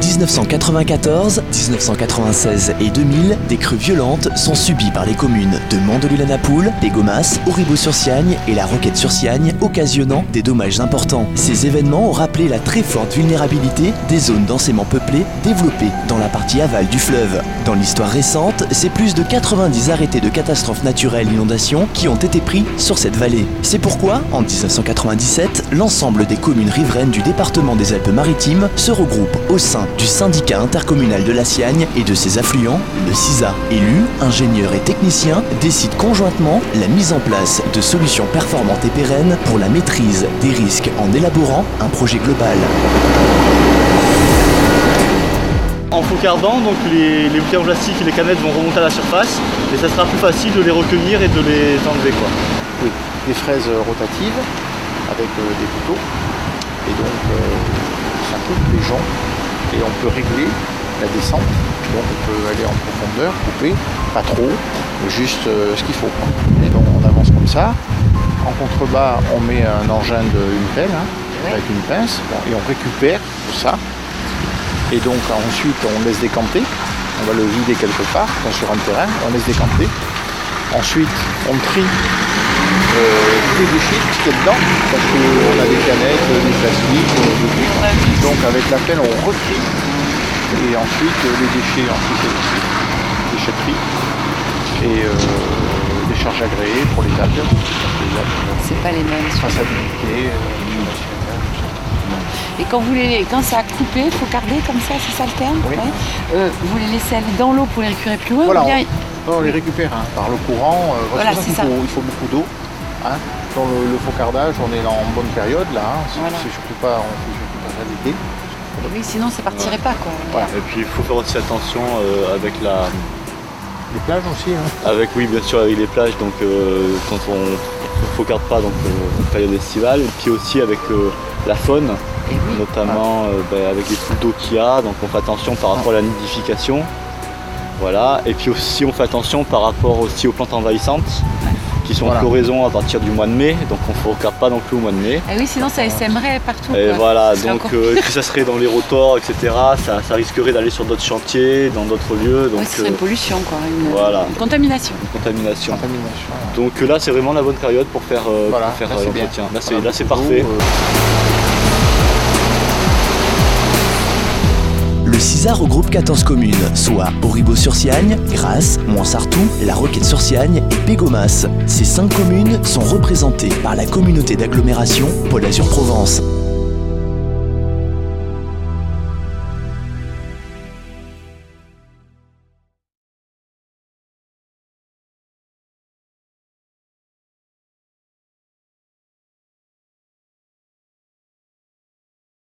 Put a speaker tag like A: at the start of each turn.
A: 1994, 1996 et 2000, des crues violentes sont subies par les communes de Mandelieu-la-Napoule, Pégomas, Auribeau-sur-Siagne et la Roquette-sur-Siagne, occasionnant des dommages importants. Ces événements ont rappelé la très forte vulnérabilité des zones densément peuplées développées dans la partie aval du fleuve. Dans l'histoire récente, c'est plus de 90 arrêtés de catastrophes naturelles inondations qui ont été pris sur cette vallée. C'est pourquoi, en 1997, l'ensemble des communes riveraines du département des Alpes-Maritimes se regroupent au sein du syndicat intercommunal de la Siagne et de ses affluents, le CISA. Élus, ingénieurs et techniciens décident conjointement la mise en place de solutions performantes et pérennes pour la maîtrise des risques en élaborant un projet global.
B: En focardant, donc les, les bouteilles en plastique et les canettes vont remonter à la surface et ça sera plus facile de les recueillir et de les enlever. Quoi.
C: Oui, des fraises rotatives avec euh, des couteaux. Et donc euh, ça coupe les joncs et on peut régler la descente. Donc on peut aller en profondeur, couper, pas trop, juste euh, ce qu'il faut. Et donc on avance comme ça. En contrebas, on met un engin d'une pelle hein, avec une pince bon, et on récupère tout ça. Et donc ensuite on laisse décanter. On va le vider quelque part, sur un terrain, on laisse décanter. Ensuite on trie euh, déchets tout ce qu'il y a dedans, parce qu'on a des canettes, des plastiques, euh, des trucs. Donc avec la pelle on retrie. Et ensuite euh, les déchets, ensuite les déchetteries. Et euh, des charges agréées pour les algues.
D: C'est pas les mêmes.
C: traçabilité,
D: Et quand vous les, quand ça a coupé, il faut garder comme ça, c'est ça le terme?
C: Oui.
D: ouais. Euh, Vous les laissez aller dans l'eau pour les récupérer plus loin
C: Voilà,
D: ou bien
C: on les récupère hein, par le courant. euh,
D: Voilà,
C: c'est ça faut, il faut beaucoup d'eau. hein. Dans le, le focardage, on est en bonne période là. hein. C'est
D: Voilà.
C: c'est surtout pas, on fait surtout pas ça l'été.
D: Oui, sinon ça partirait pas quoi.
C: Voilà.
B: Et puis il faut faire aussi attention euh, avec la.
C: Les plages aussi. hein.
B: Avec oui bien sûr avec les plages donc euh, quand on ne focarde pas donc euh, en période estivale, et puis aussi avec euh, la faune,
D: Et oui.
B: notamment euh, ben, avec les flux d'eau qu'il y a, donc on fait attention par rapport à la nidification. Voilà, et puis aussi on fait attention par rapport aussi aux plantes envahissantes qui sont
C: Voilà.
B: en floraison à partir du mois de mai, donc on ne focarde pas non plus au mois de mai.
D: Ah oui, sinon ça SMrait partout.
B: Et
D: quoi.
B: voilà, donc
D: encore
B: euh, puis ça serait dans les rotors, etc. Ça, ça risquerait d'aller sur d'autres chantiers, dans d'autres lieux, donc
D: Ouais, ce serait
B: euh,
D: une pollution quoi, une,
B: voilà.
D: une contamination.
B: contamination.
C: Contamination.
B: Donc euh, là c'est vraiment la bonne période pour faire, euh,
C: Voilà,
B: pour faire l'entretien. Là c'est
C: Voilà,
B: là, c'est
C: beaucoup
B: parfait.
A: Regroupe 14 communes, soit Auribeau-sur-Siagne, Grasse, Montsartou, La Roquette-sur-Siagne et Pégomas. Ces cinq communes sont représentées par la communauté d'agglomération Pôle Azur Provence.